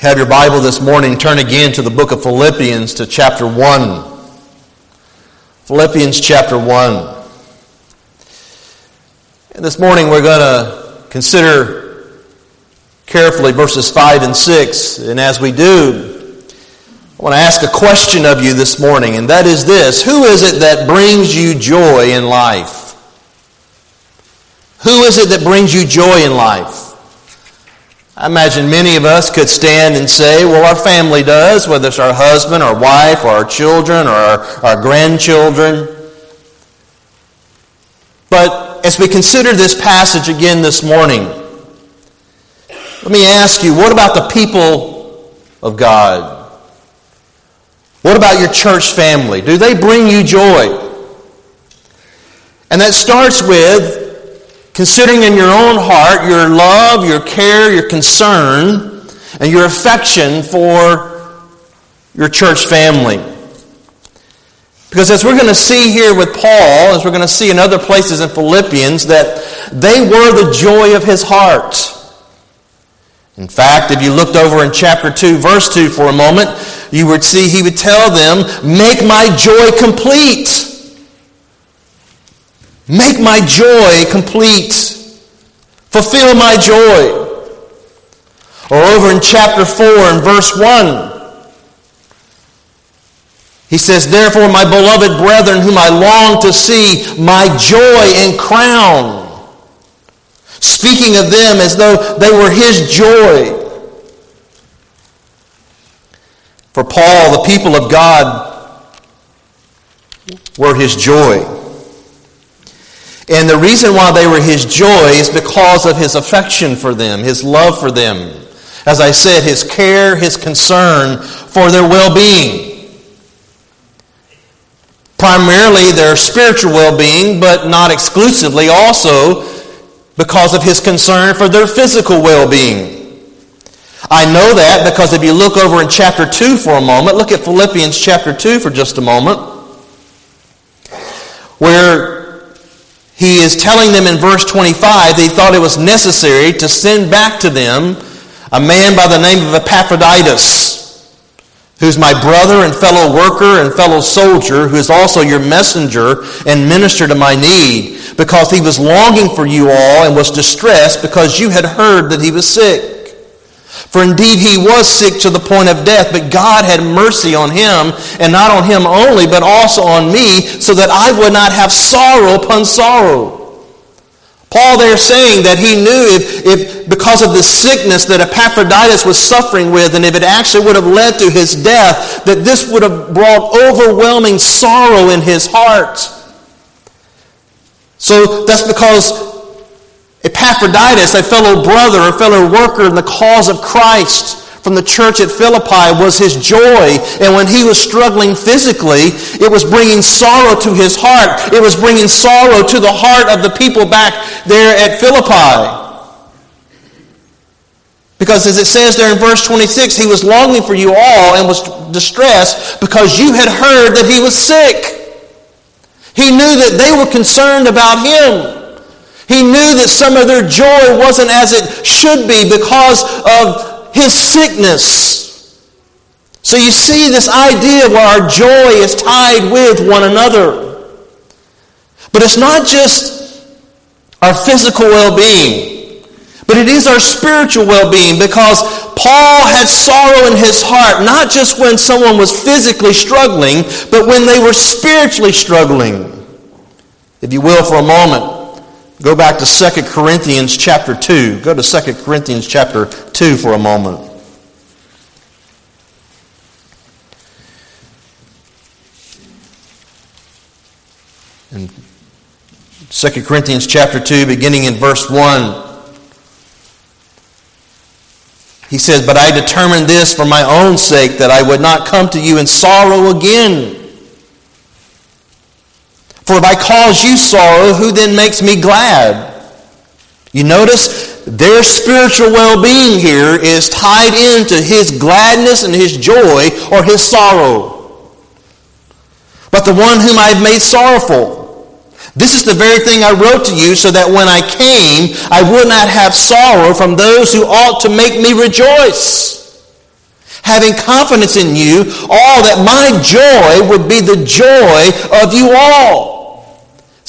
Have your Bible this morning, turn again to the book of Philippians to chapter 1. Philippians chapter 1. And this morning we're going to consider carefully verses 5 and 6. And as we do, I want to ask a question of you this morning, and that is this Who is it that brings you joy in life? Who is it that brings you joy in life? I imagine many of us could stand and say, well, our family does, whether it's our husband, our wife, or our children, or our, our grandchildren. But as we consider this passage again this morning, let me ask you, what about the people of God? What about your church family? Do they bring you joy? And that starts with Considering in your own heart your love, your care, your concern, and your affection for your church family. Because as we're going to see here with Paul, as we're going to see in other places in Philippians, that they were the joy of his heart. In fact, if you looked over in chapter 2, verse 2 for a moment, you would see he would tell them, Make my joy complete. Make my joy complete. Fulfill my joy. Or over in chapter 4 and verse 1, he says, Therefore, my beloved brethren, whom I long to see, my joy and crown. Speaking of them as though they were his joy. For Paul, the people of God were his joy. And the reason why they were his joy is because of his affection for them, his love for them. As I said, his care, his concern for their well being. Primarily their spiritual well being, but not exclusively, also because of his concern for their physical well being. I know that because if you look over in chapter 2 for a moment, look at Philippians chapter 2 for just a moment, where he is telling them in verse 25 they thought it was necessary to send back to them a man by the name of Epaphroditus, who's my brother and fellow worker and fellow soldier, who is also your messenger and minister to my need, because he was longing for you all and was distressed because you had heard that he was sick. For indeed he was sick to the point of death, but God had mercy on him, and not on him only, but also on me, so that I would not have sorrow upon sorrow. Paul there saying that he knew if, if because of the sickness that Epaphroditus was suffering with, and if it actually would have led to his death, that this would have brought overwhelming sorrow in his heart. So that's because Epaphroditus, a fellow brother, a fellow worker in the cause of Christ from the church at Philippi, was his joy. And when he was struggling physically, it was bringing sorrow to his heart. It was bringing sorrow to the heart of the people back there at Philippi. Because as it says there in verse 26, he was longing for you all and was distressed because you had heard that he was sick. He knew that they were concerned about him. He knew that some of their joy wasn't as it should be because of his sickness. So you see this idea where our joy is tied with one another. But it's not just our physical well being, but it is our spiritual well being because Paul had sorrow in his heart, not just when someone was physically struggling, but when they were spiritually struggling. If you will, for a moment. Go back to 2 Corinthians chapter 2. Go to 2 Corinthians chapter 2 for a moment. In 2 Corinthians chapter 2, beginning in verse 1, he says, But I determined this for my own sake, that I would not come to you in sorrow again. For if I cause you sorrow, who then makes me glad? You notice their spiritual well being here is tied into his gladness and his joy or his sorrow. But the one whom I have made sorrowful, this is the very thing I wrote to you so that when I came, I would not have sorrow from those who ought to make me rejoice. having confidence in you, all that my joy would be the joy of you all.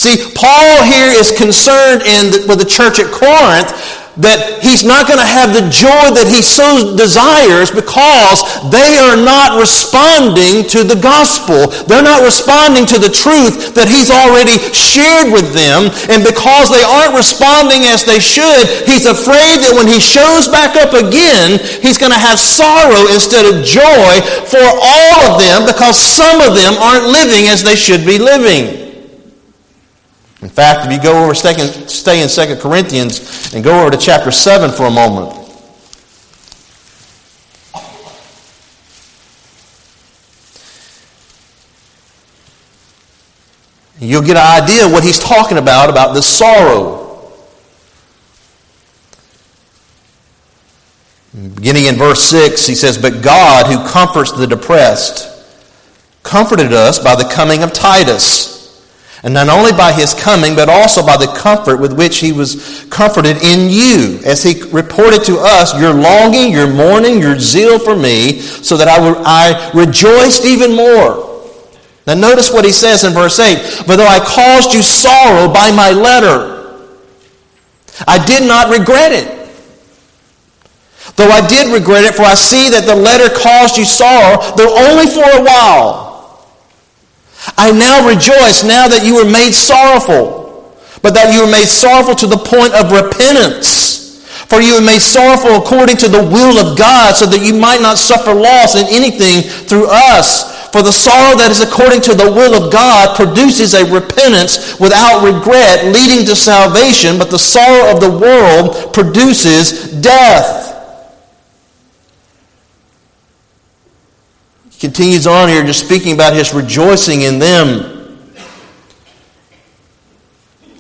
See, Paul here is concerned in the, with the church at Corinth that he's not going to have the joy that he so desires because they are not responding to the gospel. They're not responding to the truth that he's already shared with them. And because they aren't responding as they should, he's afraid that when he shows back up again, he's going to have sorrow instead of joy for all of them because some of them aren't living as they should be living. In fact, if you go over, stay in 2 Corinthians and go over to chapter 7 for a moment. You'll get an idea of what he's talking about, about this sorrow. Beginning in verse 6, he says, But God, who comforts the depressed, comforted us by the coming of Titus and not only by his coming, but also by the comfort with which he was comforted in you, as he reported to us your longing, your mourning, your zeal for me, so that I, I rejoiced even more. Now, notice what he says in verse 8 For though I caused you sorrow by my letter, I did not regret it. Though I did regret it, for I see that the letter caused you sorrow, though only for a while. I now rejoice now that you were made sorrowful, but that you were made sorrowful to the point of repentance. For you were made sorrowful according to the will of God, so that you might not suffer loss in anything through us. For the sorrow that is according to the will of God produces a repentance without regret, leading to salvation, but the sorrow of the world produces death. Continues on here just speaking about his rejoicing in them.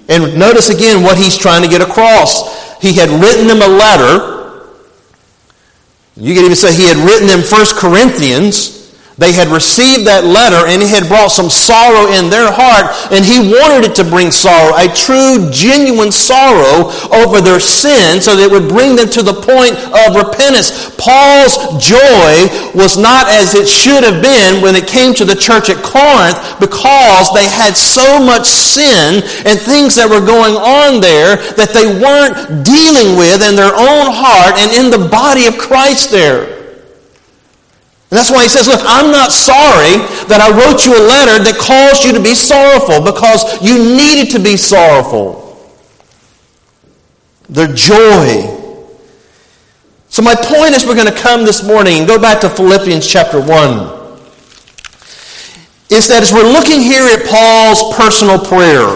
And notice again what he's trying to get across. He had written them a letter. You could even say he had written them First Corinthians. They had received that letter and it had brought some sorrow in their heart, and he wanted it to bring sorrow, a true, genuine sorrow over their sin, so that it would bring them to the point of repentance. Paul's joy was not as it should have been when it came to the church at Corinth because they had so much sin and things that were going on there that they weren't dealing with in their own heart and in the body of Christ there. And that's why he says, Look, I'm not sorry that I wrote you a letter that caused you to be sorrowful because you needed to be sorrowful. Their joy. So, my point is, we're going to come this morning and go back to Philippians chapter 1 is that as we're looking here at Paul's personal prayer,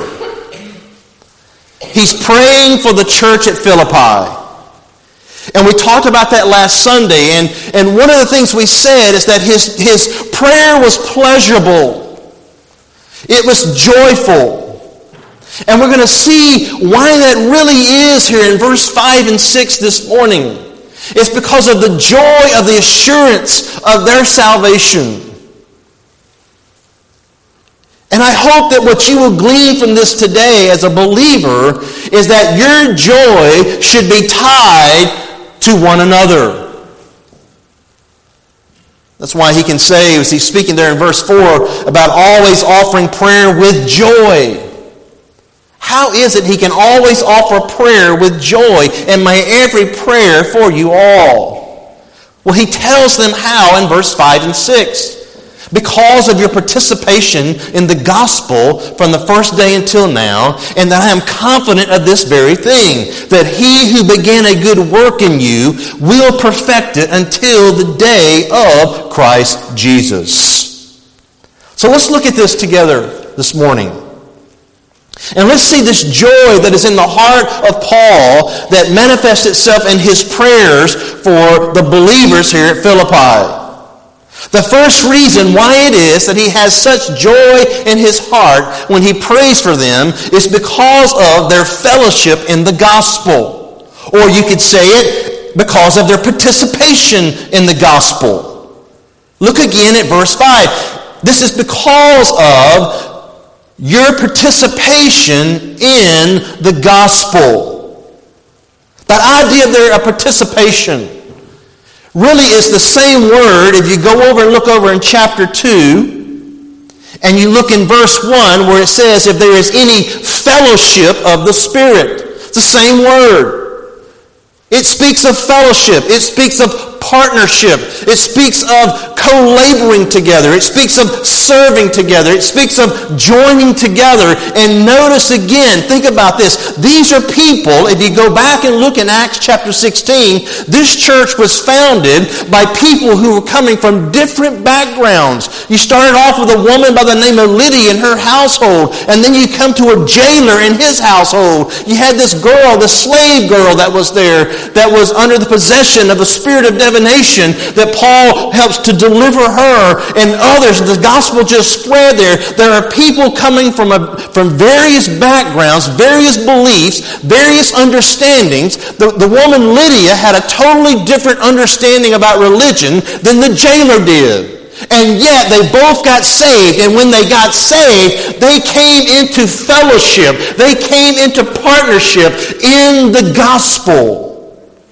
he's praying for the church at Philippi. And we talked about that last Sunday. And, and one of the things we said is that his, his prayer was pleasurable, it was joyful. And we're going to see why that really is here in verse 5 and 6 this morning. It's because of the joy of the assurance of their salvation. And I hope that what you will glean from this today as a believer is that your joy should be tied to one another. That's why he can say, as he's speaking there in verse 4, about always offering prayer with joy. How is it he can always offer prayer with joy and may every prayer for you all? Well, he tells them how in verse 5 and 6 because of your participation in the gospel from the first day until now, and that I am confident of this very thing, that he who began a good work in you will perfect it until the day of Christ Jesus. So let's look at this together this morning. And let's see this joy that is in the heart of Paul that manifests itself in his prayers for the believers here at Philippi. The first reason why it is that he has such joy in his heart when he prays for them is because of their fellowship in the gospel. Or you could say it because of their participation in the gospel. Look again at verse 5. This is because of your participation in the gospel. That idea there of participation really is the same word if you go over and look over in chapter 2 and you look in verse 1 where it says, if there is any fellowship of the Spirit. It's the same word. It speaks of fellowship. It speaks of partnership. It speaks of co-laboring together. It speaks of serving together. It speaks of joining together. And notice again, think about this. These are people, if you go back and look in Acts chapter 16, this church was founded by people who were coming from different backgrounds. You started off with a woman by the name of Lydia in her household, and then you come to a jailer in his household. You had this girl, the slave girl that was there, that was under the possession of the spirit of divination nation that Paul helps to deliver her and others. The gospel just spread there. There are people coming from, a, from various backgrounds, various beliefs, various understandings. The, the woman Lydia had a totally different understanding about religion than the jailer did. And yet they both got saved. And when they got saved, they came into fellowship. They came into partnership in the gospel.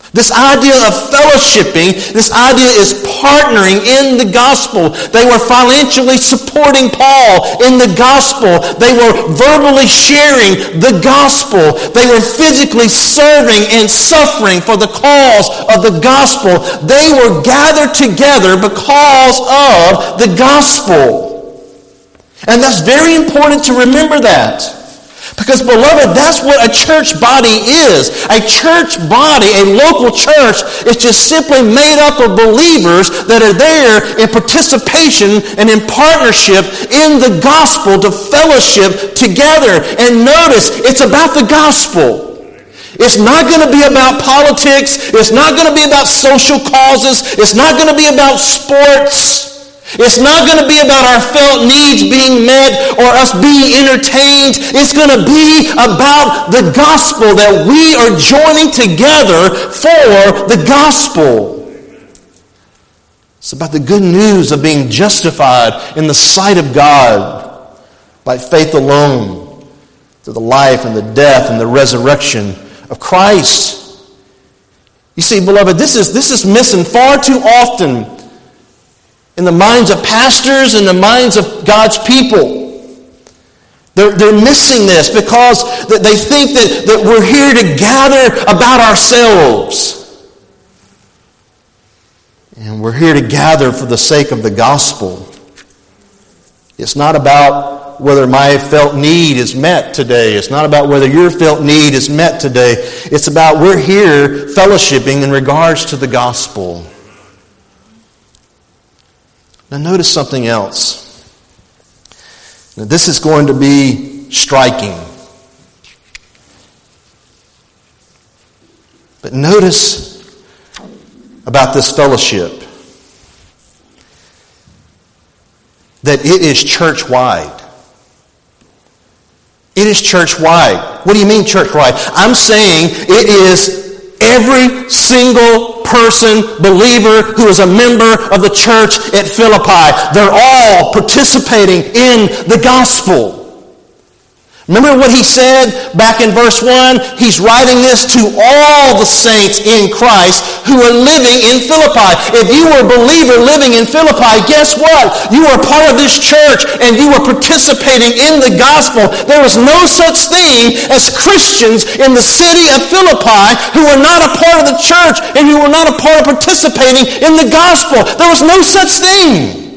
This idea of fellowshipping, this idea is partnering in the gospel. They were financially supporting Paul in the gospel. They were verbally sharing the gospel. They were physically serving and suffering for the cause of the gospel. They were gathered together because of the gospel. And that's very important to remember that. Because, beloved, that's what a church body is. A church body, a local church, is just simply made up of believers that are there in participation and in partnership in the gospel to fellowship together. And notice, it's about the gospel. It's not going to be about politics. It's not going to be about social causes. It's not going to be about sports. It's not going to be about our felt needs being met or us being entertained. It's going to be about the gospel that we are joining together for the gospel. It's about the good news of being justified in the sight of God by faith alone through the life and the death and the resurrection of Christ. You see, beloved, this is, this is missing far too often in the minds of pastors and the minds of God's people. They're, they're missing this because they think that, that we're here to gather about ourselves. And we're here to gather for the sake of the gospel. It's not about whether my felt need is met today. It's not about whether your felt need is met today. It's about we're here fellowshipping in regards to the gospel. Now, notice something else. Now, this is going to be striking. But notice about this fellowship that it is church wide. It is church wide. What do you mean church wide? I'm saying it is every single person, believer who is a member of the church at Philippi. They're all participating in the gospel. Remember what he said back in verse 1? He's writing this to all the saints in Christ who are living in Philippi. If you were a believer living in Philippi, guess what? You are part of this church and you are participating in the gospel. There was no such thing as Christians in the city of Philippi who were not a part of the church and who were not a part of participating in the gospel. There was no such thing.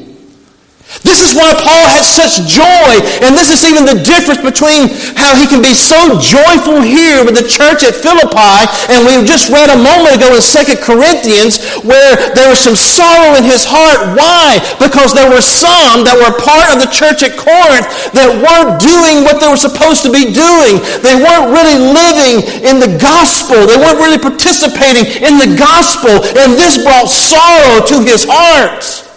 This is why Paul had such joy, and this is even the difference between how he can be so joyful here with the church at Philippi, and we just read a moment ago in 2 Corinthians where there was some sorrow in his heart. Why? Because there were some that were part of the church at Corinth that weren't doing what they were supposed to be doing. They weren't really living in the gospel. They weren't really participating in the gospel, and this brought sorrow to his heart.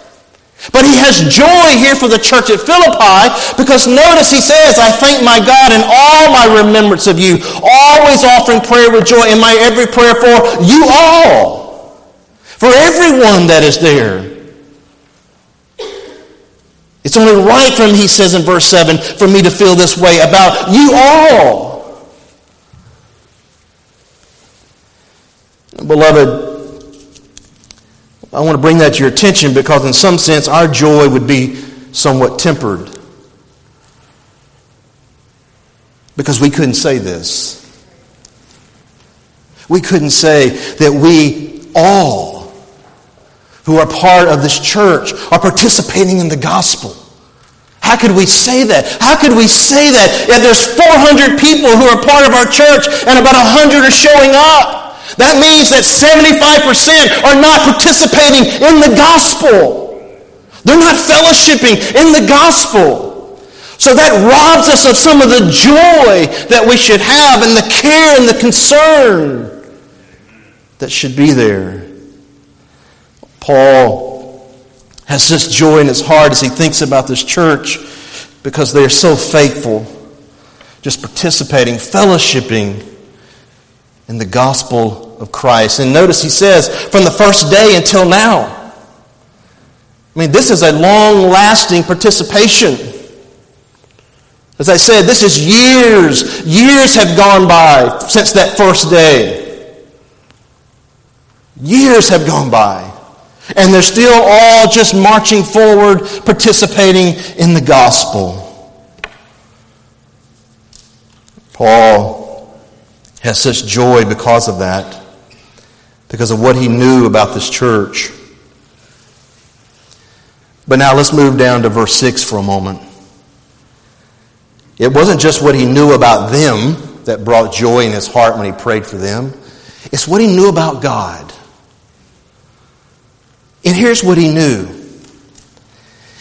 But he has joy here for the church at Philippi because notice he says, I thank my God in all my remembrance of you, always offering prayer with joy in my every prayer for you all, for everyone that is there. It's only right from, he says in verse 7, for me to feel this way about you all. Beloved, I want to bring that to your attention because, in some sense, our joy would be somewhat tempered. Because we couldn't say this. We couldn't say that we all who are part of this church are participating in the gospel. How could we say that? How could we say that if there's 400 people who are part of our church and about 100 are showing up? That means that 75% are not participating in the gospel. They're not fellowshipping in the gospel. So that robs us of some of the joy that we should have and the care and the concern that should be there. Paul has this joy in his heart as he thinks about this church because they are so faithful, just participating, fellowshipping in the gospel of Christ. And notice he says, from the first day until now. I mean, this is a long lasting participation. As I said, this is years. Years have gone by since that first day. Years have gone by. And they're still all just marching forward, participating in the gospel. Paul has such joy because of that, because of what he knew about this church. But now let's move down to verse 6 for a moment. It wasn't just what he knew about them that brought joy in his heart when he prayed for them, it's what he knew about God. And here's what he knew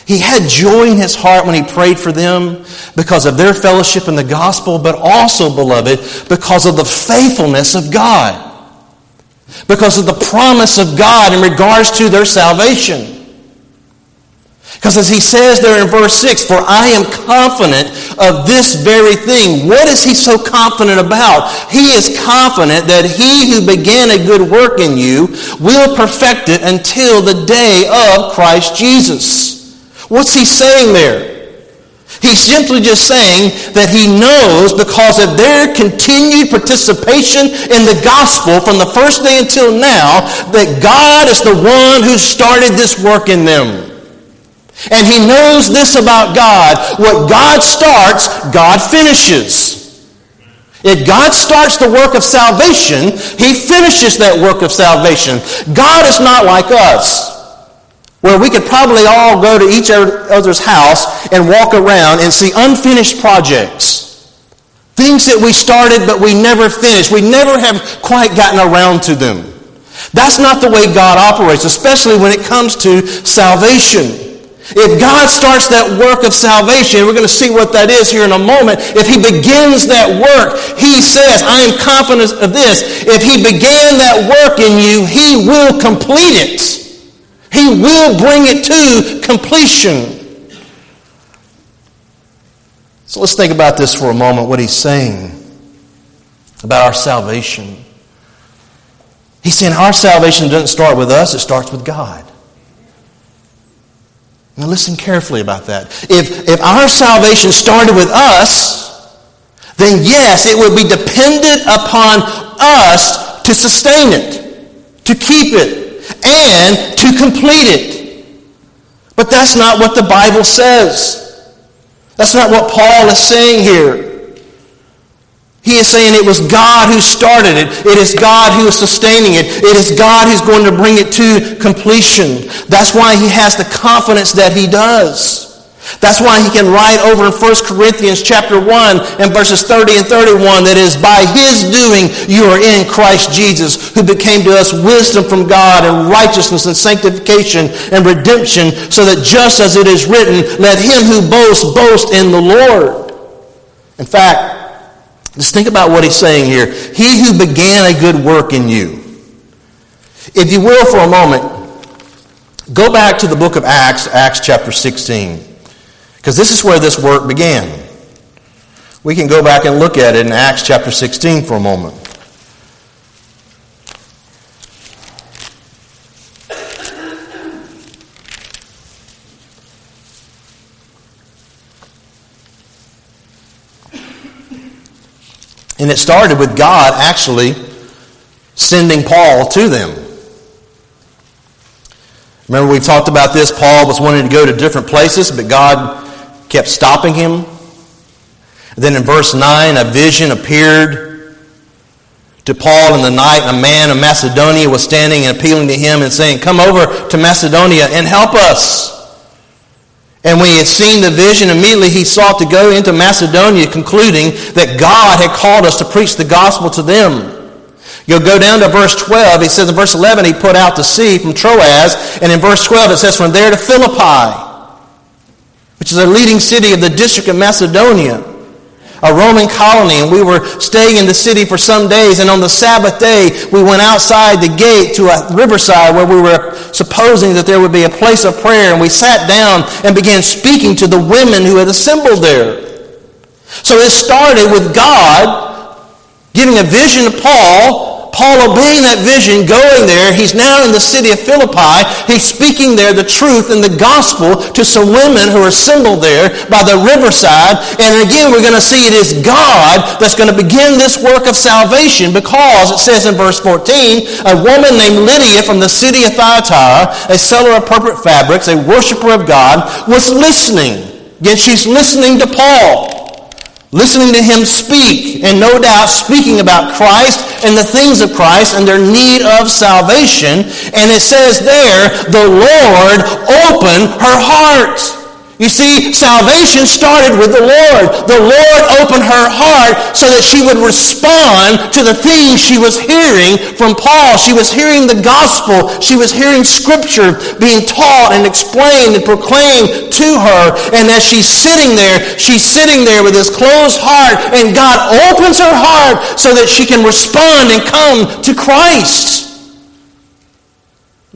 he had joy in his heart when he prayed for them because of their fellowship in the gospel, but also, beloved, because of the faithfulness of God. Because of the promise of God in regards to their salvation. Because as he says there in verse 6, for I am confident of this very thing. What is he so confident about? He is confident that he who began a good work in you will perfect it until the day of Christ Jesus. What's he saying there? He's simply just saying that he knows because of their continued participation in the gospel from the first day until now that God is the one who started this work in them. And he knows this about God. What God starts, God finishes. If God starts the work of salvation, he finishes that work of salvation. God is not like us where we could probably all go to each other's house and walk around and see unfinished projects. Things that we started but we never finished. We never have quite gotten around to them. That's not the way God operates, especially when it comes to salvation. If God starts that work of salvation, we're going to see what that is here in a moment. If He begins that work, He says, I am confident of this. If He began that work in you, He will complete it. He will bring it to completion. So let's think about this for a moment, what he's saying about our salvation. He's saying our salvation doesn't start with us, it starts with God. Now listen carefully about that. If, if our salvation started with us, then yes, it would be dependent upon us to sustain it, to keep it, and to complete it. But that's not what the Bible says. That's not what Paul is saying here. He is saying it was God who started it. It is God who is sustaining it. It is God who's going to bring it to completion. That's why he has the confidence that he does. That's why he can write over in 1 Corinthians chapter 1 and verses 30 and 31 that is by his doing you are in Christ Jesus who became to us wisdom from God and righteousness and sanctification and redemption so that just as it is written let him who boasts boast in the Lord. In fact, just think about what he's saying here. He who began a good work in you. If you will for a moment, go back to the book of Acts, Acts chapter 16. Because this is where this work began. We can go back and look at it in Acts chapter 16 for a moment. And it started with God actually sending Paul to them. Remember, we've talked about this. Paul was wanting to go to different places, but God kept stopping him. then in verse 9, a vision appeared to Paul in the night, and a man of Macedonia was standing and appealing to him and saying, Come over to Macedonia and help us. And when he had seen the vision, immediately he sought to go into Macedonia, concluding that God had called us to preach the gospel to them. You'll go down to verse 12. He says in verse 11, he put out to sea from Troas. And in verse 12, it says from there to Philippi, which is a leading city of the district of Macedonia, a Roman colony. And we were staying in the city for some days. And on the Sabbath day, we went outside the gate to a riverside where we were supposing that there would be a place of prayer. And we sat down and began speaking to the women who had assembled there. So it started with God giving a vision to Paul Paul obeying that vision, going there. He's now in the city of Philippi. He's speaking there the truth and the gospel to some women who are assembled there by the riverside. And again, we're going to see it is God that's going to begin this work of salvation because it says in verse 14, a woman named Lydia from the city of Thyatira, a seller of purple fabrics, a worshiper of God, was listening. Again, she's listening to Paul listening to him speak, and no doubt speaking about Christ and the things of Christ and their need of salvation. And it says there, the Lord opened her heart. You see, salvation started with the Lord. The Lord opened her heart so that she would respond to the things she was hearing from Paul. She was hearing the gospel. She was hearing scripture being taught and explained and proclaimed to her. And as she's sitting there, she's sitting there with this closed heart, and God opens her heart so that she can respond and come to Christ.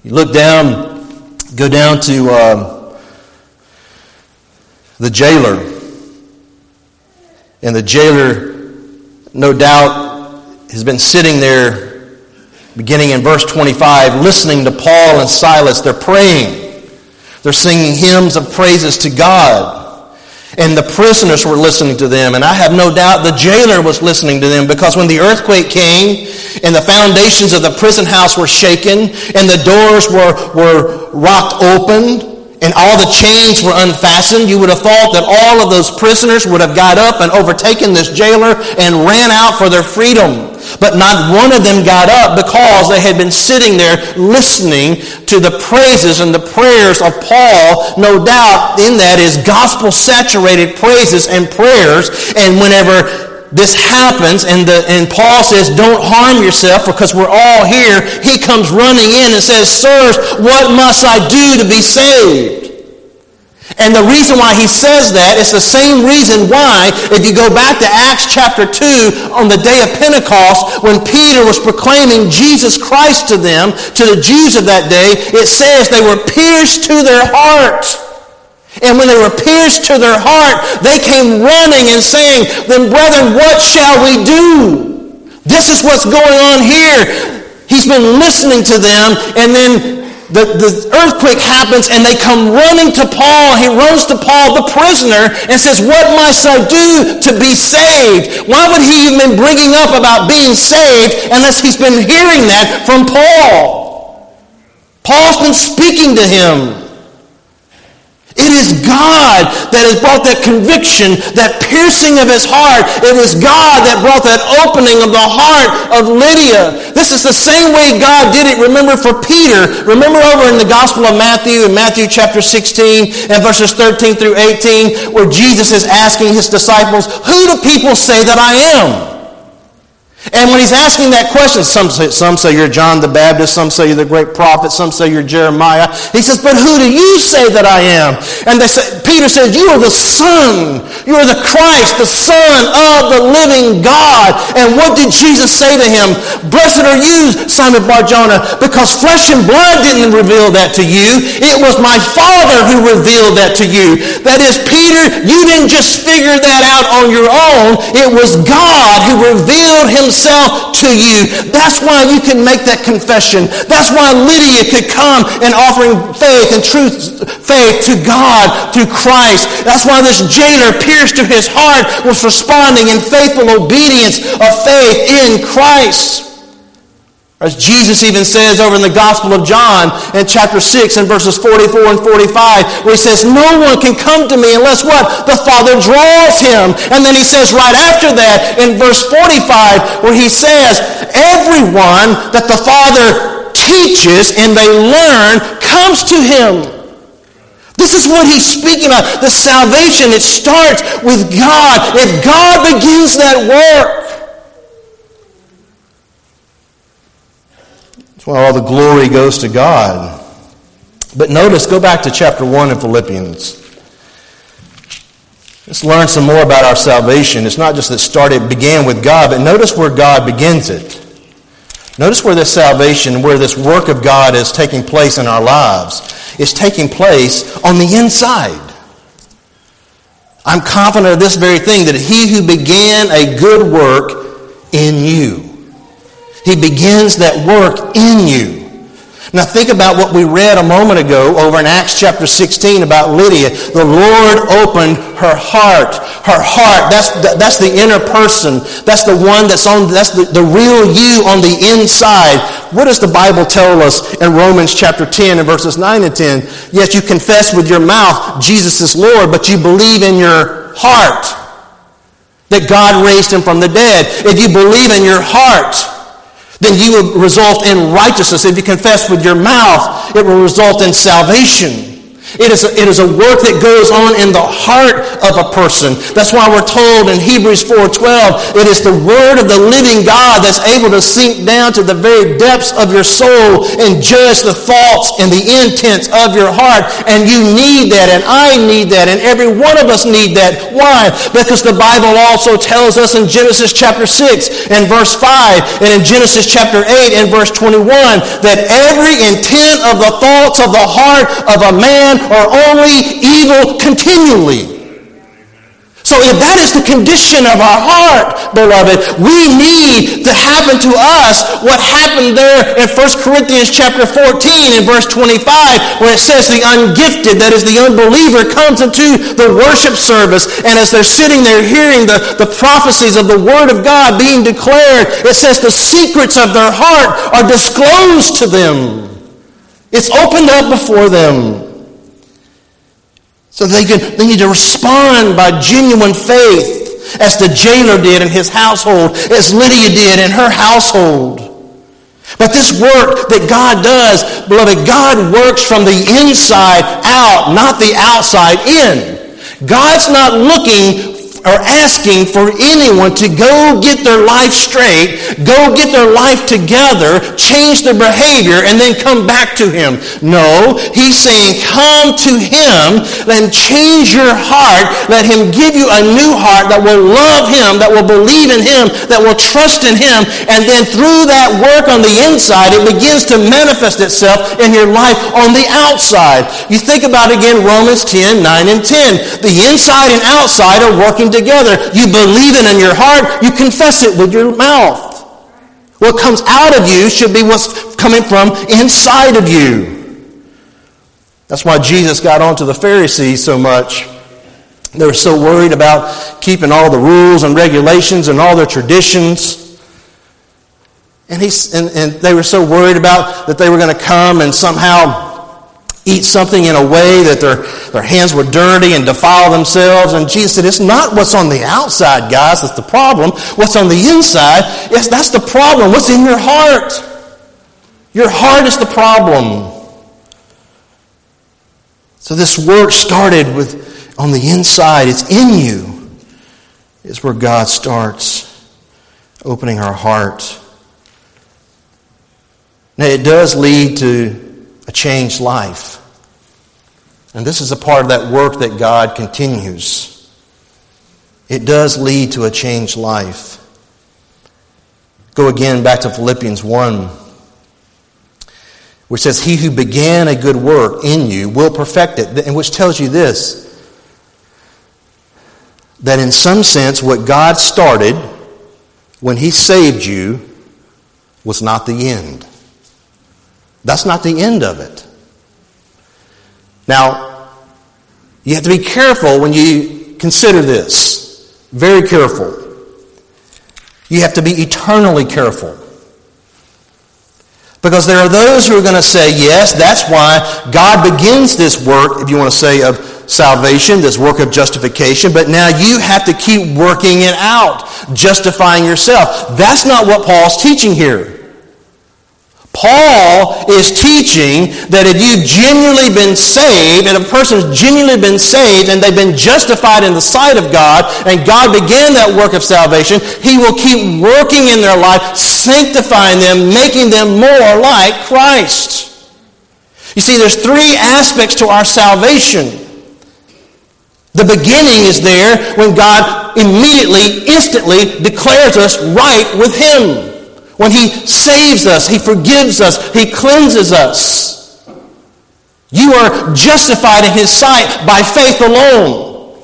You look down, go down to. Uh, the jailer. And the jailer, no doubt, has been sitting there, beginning in verse 25, listening to Paul and Silas. They're praying, they're singing hymns of praises to God. And the prisoners were listening to them. And I have no doubt the jailer was listening to them because when the earthquake came and the foundations of the prison house were shaken and the doors were, were rocked open, and all the chains were unfastened, you would have thought that all of those prisoners would have got up and overtaken this jailer and ran out for their freedom. But not one of them got up because they had been sitting there listening to the praises and the prayers of Paul. No doubt in that is gospel saturated praises and prayers. And whenever this happens and, the, and Paul says, don't harm yourself because we're all here. He comes running in and says, sirs, what must I do to be saved? And the reason why he says that is the same reason why, if you go back to Acts chapter 2, on the day of Pentecost, when Peter was proclaiming Jesus Christ to them, to the Jews of that day, it says they were pierced to their heart. And when they were pierced to their heart, they came running and saying, Then, brethren, what shall we do? This is what's going on here. He's been listening to them, and then the, the earthquake happens, and they come running to Paul. He runs to Paul, the prisoner, and says, What must I do to be saved? Why would he even be bringing up about being saved unless he's been hearing that from Paul? Paul's been speaking to him. It is God that has brought that conviction, that piercing of his heart. It is God that brought that opening of the heart of Lydia. This is the same way God did it, remember, for Peter. Remember over in the Gospel of Matthew, in Matthew chapter 16 and verses 13 through 18, where Jesus is asking his disciples, Who do people say that I am? And when he's asking that question, some say, some say you're John the Baptist, some say you're the great prophet, some say you're Jeremiah. He says, but who do you say that I am? And they say, Peter says, you are the Son. You are the Christ, the Son of the living God. And what did Jesus say to him? Blessed are you, Simon Barjona, because flesh and blood didn't reveal that to you. It was my Father who revealed that to you. That is, Peter, you didn't just figure that out on your own. It was God who revealed himself himself to you. That's why you can make that confession. That's why Lydia could come and offering faith and truth, faith to God through Christ. That's why this jailer pierced to his heart was responding in faithful obedience of faith in Christ. As Jesus even says over in the Gospel of John in chapter 6 and verses 44 and 45, where he says, No one can come to me unless what? The Father draws him. And then he says right after that in verse 45, where he says, Everyone that the Father teaches and they learn comes to him. This is what he's speaking about. The salvation, it starts with God. If God begins that work, Why all the glory goes to God. But notice, go back to chapter 1 in Philippians. Let's learn some more about our salvation. It's not just that started, began with God, but notice where God begins it. Notice where this salvation, where this work of God is taking place in our lives. It's taking place on the inside. I'm confident of this very thing that he who began a good work in you he begins that work in you. Now think about what we read a moment ago over in Acts chapter 16 about Lydia. The Lord opened her heart. Her heart, that's, that's the inner person. That's the one that's on, that's the, the real you on the inside. What does the Bible tell us in Romans chapter 10 and verses 9 and 10? Yes, you confess with your mouth Jesus is Lord, but you believe in your heart that God raised him from the dead. If you believe in your heart, then you will result in righteousness. If you confess with your mouth, it will result in salvation. It is, a, it is a work that goes on in the heart of a person. That's why we're told in Hebrews 4.12, it is the word of the living God that's able to sink down to the very depths of your soul and judge the thoughts and the intents of your heart. And you need that, and I need that, and every one of us need that. Why? Because the Bible also tells us in Genesis chapter 6 and verse 5, and in Genesis chapter 8 and verse 21, that every intent of the thoughts of the heart of a man are only evil continually. So if that is the condition of our heart, beloved, we need to happen to us what happened there in 1 Corinthians chapter 14 and verse 25 where it says the ungifted, that is the unbeliever, comes into the worship service and as they're sitting there hearing the, the prophecies of the word of God being declared, it says the secrets of their heart are disclosed to them. It's opened up before them. So they, can, they need to respond by genuine faith, as the jailer did in his household, as Lydia did in her household. But this work that God does, beloved, God works from the inside out, not the outside in. God's not looking are asking for anyone to go get their life straight, go get their life together, change their behavior, and then come back to Him. No, He's saying, come to Him and change your heart. Let Him give you a new heart that will love Him, that will believe in Him, that will trust in Him. And then through that work on the inside, it begins to manifest itself in your life on the outside. You think about again Romans 10, 9, and 10. The inside and outside are working together. You believe it in your heart, you confess it with your mouth. What comes out of you should be what's coming from inside of you. That's why Jesus got onto the Pharisees so much. They were so worried about keeping all the rules and regulations and all their traditions. And, he, and, and they were so worried about that they were going to come and somehow eat something in a way that their, their hands were dirty and defile themselves. And Jesus said, It's not what's on the outside, guys, that's the problem. What's on the inside, yes, that's the problem. What's in your heart? Your heart is the problem. So this work started with on the inside. It's in you. Is where God starts opening our heart. Now it does lead to a changed life. And this is a part of that work that God continues. It does lead to a changed life. Go again back to Philippians 1, which says, He who began a good work in you will perfect it, and which tells you this that in some sense, what God started when He saved you was not the end. That's not the end of it. Now, you have to be careful when you consider this. Very careful. You have to be eternally careful. Because there are those who are going to say, yes, that's why God begins this work, if you want to say, of salvation, this work of justification, but now you have to keep working it out, justifying yourself. That's not what Paul's teaching here. Paul is teaching that if you've genuinely been saved, and a person's genuinely been saved, and they've been justified in the sight of God, and God began that work of salvation, He will keep working in their life, sanctifying them, making them more like Christ. You see, there's three aspects to our salvation. The beginning is there when God immediately, instantly declares us right with Him. When He saves us, He forgives us, He cleanses us. You are justified in His sight by faith alone.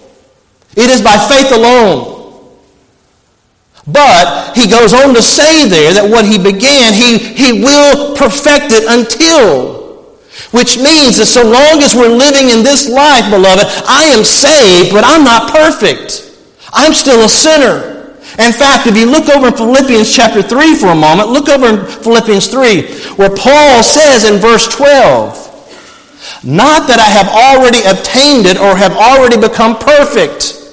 It is by faith alone. But he goes on to say there that what he began, he, he will perfect it until. Which means that so long as we're living in this life, beloved, I am saved, but I'm not perfect. I'm still a sinner. In fact, if you look over in Philippians chapter 3 for a moment, look over in Philippians 3, where Paul says in verse 12, Not that I have already obtained it or have already become perfect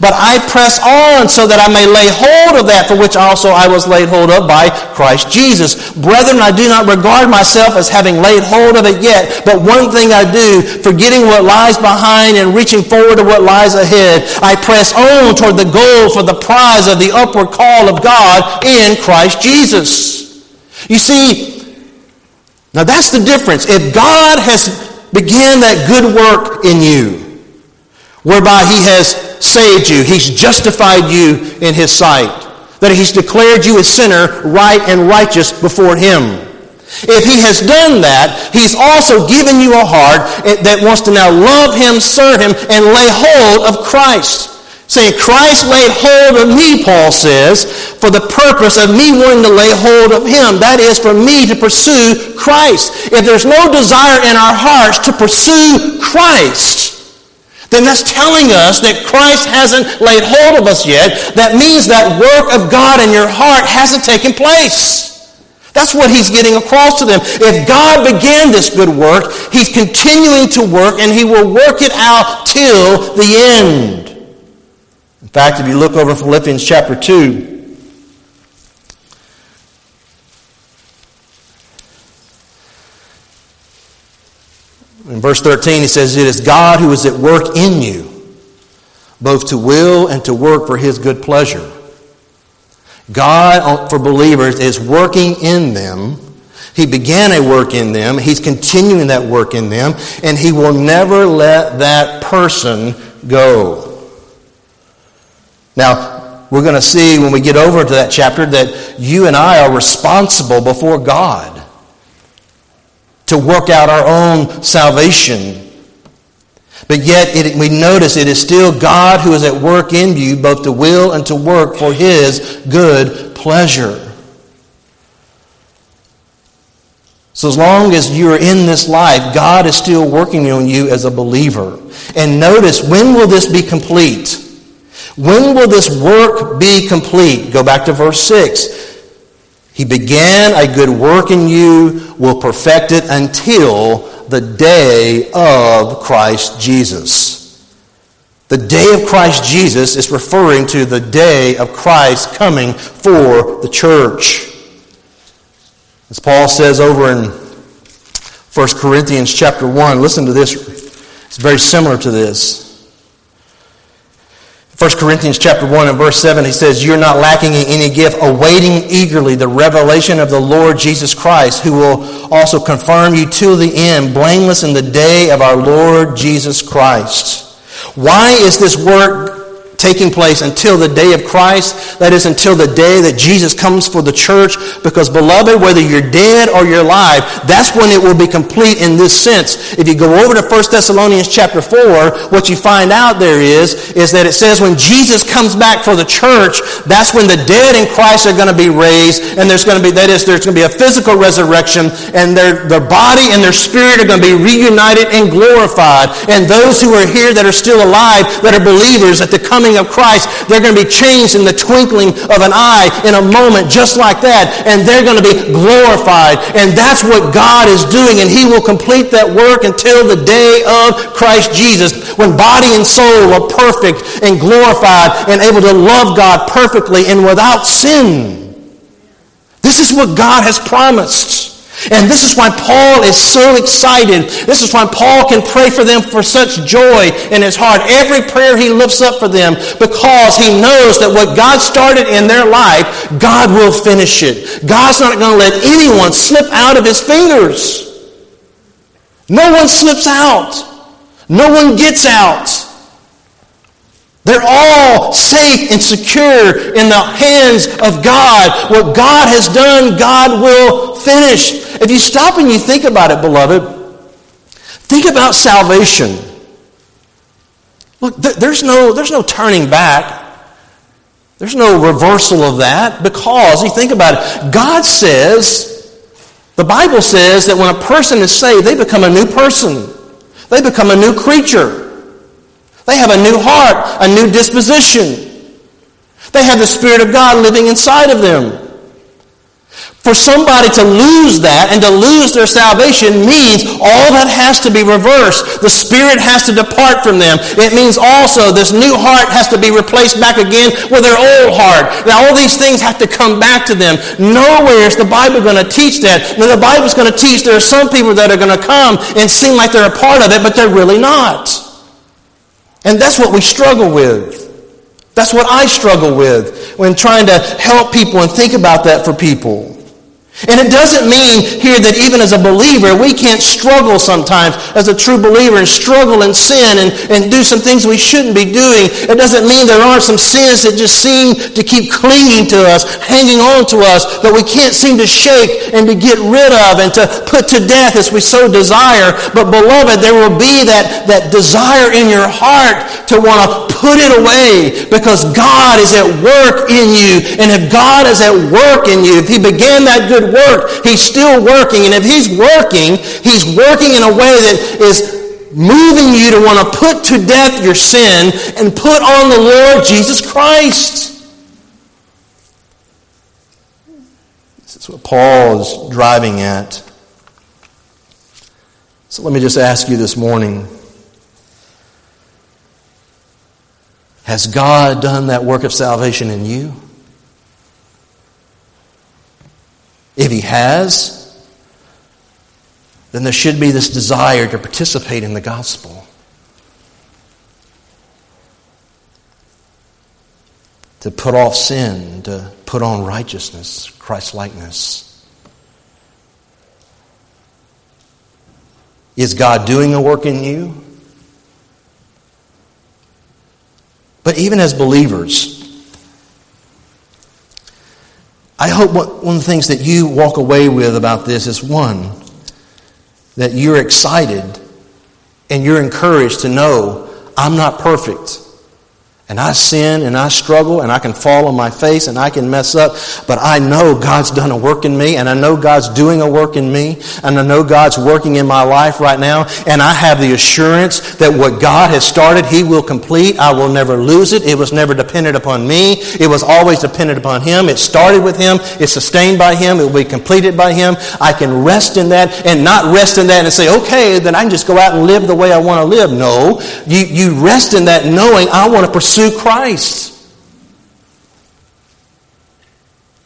but I press on so that I may lay hold of that for which also I was laid hold of by Christ Jesus. Brethren, I do not regard myself as having laid hold of it yet, but one thing I do, forgetting what lies behind and reaching forward to what lies ahead, I press on toward the goal for the prize of the upward call of God in Christ Jesus. You see, now that's the difference. If God has began that good work in you, whereby he has saved you. He's justified you in his sight. That he's declared you a sinner, right and righteous before him. If he has done that, he's also given you a heart that wants to now love him, serve him, and lay hold of Christ. Saying, Christ laid hold of me, Paul says, for the purpose of me wanting to lay hold of him. That is, for me to pursue Christ. If there's no desire in our hearts to pursue Christ, then that's telling us that Christ hasn't laid hold of us yet. That means that work of God in your heart hasn't taken place. That's what he's getting across to them. If God began this good work, he's continuing to work and he will work it out till the end. In fact, if you look over Philippians chapter 2, In verse 13, he says, It is God who is at work in you, both to will and to work for his good pleasure. God, uh, for believers, is working in them. He began a work in them. He's continuing that work in them. And he will never let that person go. Now, we're going to see when we get over to that chapter that you and I are responsible before God to work out our own salvation. But yet, it, we notice it is still God who is at work in you, both to will and to work for His good pleasure. So, as long as you are in this life, God is still working on you as a believer. And notice, when will this be complete? When will this work be complete? Go back to verse 6. He began a good work in you, will perfect it until the day of Christ Jesus. The day of Christ Jesus is referring to the day of Christ coming for the church. As Paul says over in 1 Corinthians chapter 1, listen to this. It's very similar to this. 1 Corinthians chapter 1 and verse 7, he says, You're not lacking in any gift, awaiting eagerly the revelation of the Lord Jesus Christ, who will also confirm you to the end, blameless in the day of our Lord Jesus Christ. Why is this work taking place until the day of Christ. That is until the day that Jesus comes for the church. Because, beloved, whether you're dead or you're alive, that's when it will be complete in this sense. If you go over to 1 Thessalonians chapter 4, what you find out there is, is that it says when Jesus comes back for the church, that's when the dead in Christ are going to be raised, and there's going to be, that is, there's going to be a physical resurrection, and their, their body and their spirit are going to be reunited and glorified. And those who are here that are still alive, that are believers, at the coming coming of Christ, they're going to be changed in the twinkling of an eye in a moment just like that. And they're going to be glorified. And that's what God is doing. And he will complete that work until the day of Christ Jesus when body and soul are perfect and glorified and able to love God perfectly and without sin. This is what God has promised. And this is why Paul is so excited. This is why Paul can pray for them for such joy in his heart. Every prayer he lifts up for them because he knows that what God started in their life, God will finish it. God's not going to let anyone slip out of his fingers. No one slips out. No one gets out. They're all safe and secure in the hands of God. What God has done, God will finish. If you stop and you think about it, beloved, think about salvation. Look, there's no, there's no turning back. There's no reversal of that because you think about it. God says, the Bible says that when a person is saved, they become a new person. They become a new creature. They have a new heart, a new disposition. They have the Spirit of God living inside of them. For somebody to lose that and to lose their salvation means all that has to be reversed. The Spirit has to depart from them. It means also this new heart has to be replaced back again with their old heart. Now all these things have to come back to them. Nowhere is the Bible going to teach that. Now the Bible's going to teach there are some people that are going to come and seem like they're a part of it, but they're really not. And that's what we struggle with. That's what I struggle with when trying to help people and think about that for people. And it doesn't mean here that even as a believer, we can't struggle sometimes as a true believer and struggle in sin and, and do some things we shouldn't be doing. It doesn't mean there aren't some sins that just seem to keep clinging to us, hanging on to us, that we can't seem to shake and to get rid of and to put to death as we so desire. But beloved, there will be that, that desire in your heart to want to put it away because God is at work in you. And if God is at work in you, if He began that good good work. He's still working. And if he's working, he's working in a way that is moving you to want to put to death your sin and put on the Lord Jesus Christ. This is what Paul is driving at. So let me just ask you this morning Has God done that work of salvation in you? If he has, then there should be this desire to participate in the gospel. To put off sin, to put on righteousness, Christ likeness. Is God doing a work in you? But even as believers, I hope one of the things that you walk away with about this is one, that you're excited and you're encouraged to know I'm not perfect. And I sin and I struggle and I can fall on my face and I can mess up, but I know God's done a work in me and I know God's doing a work in me and I know God's working in my life right now and I have the assurance that what God has started, He will complete. I will never lose it. It was never dependent upon me. It was always dependent upon Him. It started with Him. It's sustained by Him. It will be completed by Him. I can rest in that and not rest in that and say, okay, then I can just go out and live the way I want to live. No. You, you rest in that knowing I want to pursue pursue Christ.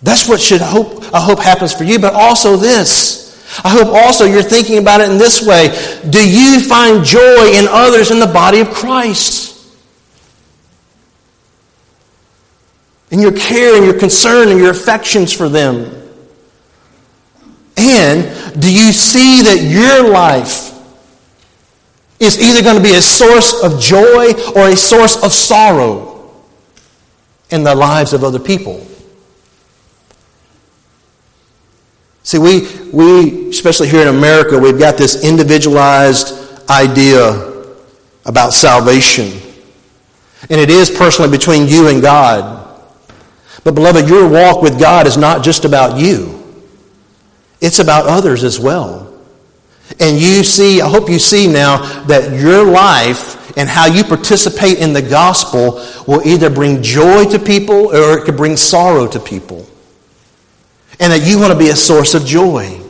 That's what should hope I hope happens for you, but also this. I hope also you're thinking about it in this way. Do you find joy in others in the body of Christ? In your care and your concern and your affections for them? And do you see that your life is either going to be a source of joy or a source of sorrow in the lives of other people. See, we, we, especially here in America, we've got this individualized idea about salvation. And it is personally between you and God. But, beloved, your walk with God is not just about you, it's about others as well. And you see, I hope you see now that your life and how you participate in the gospel will either bring joy to people or it could bring sorrow to people. And that you want to be a source of joy.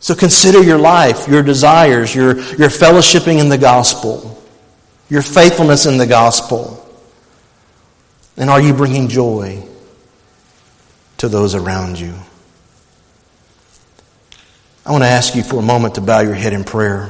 So consider your life, your desires, your, your fellowshipping in the gospel, your faithfulness in the gospel. And are you bringing joy to those around you? I want to ask you for a moment to bow your head in prayer.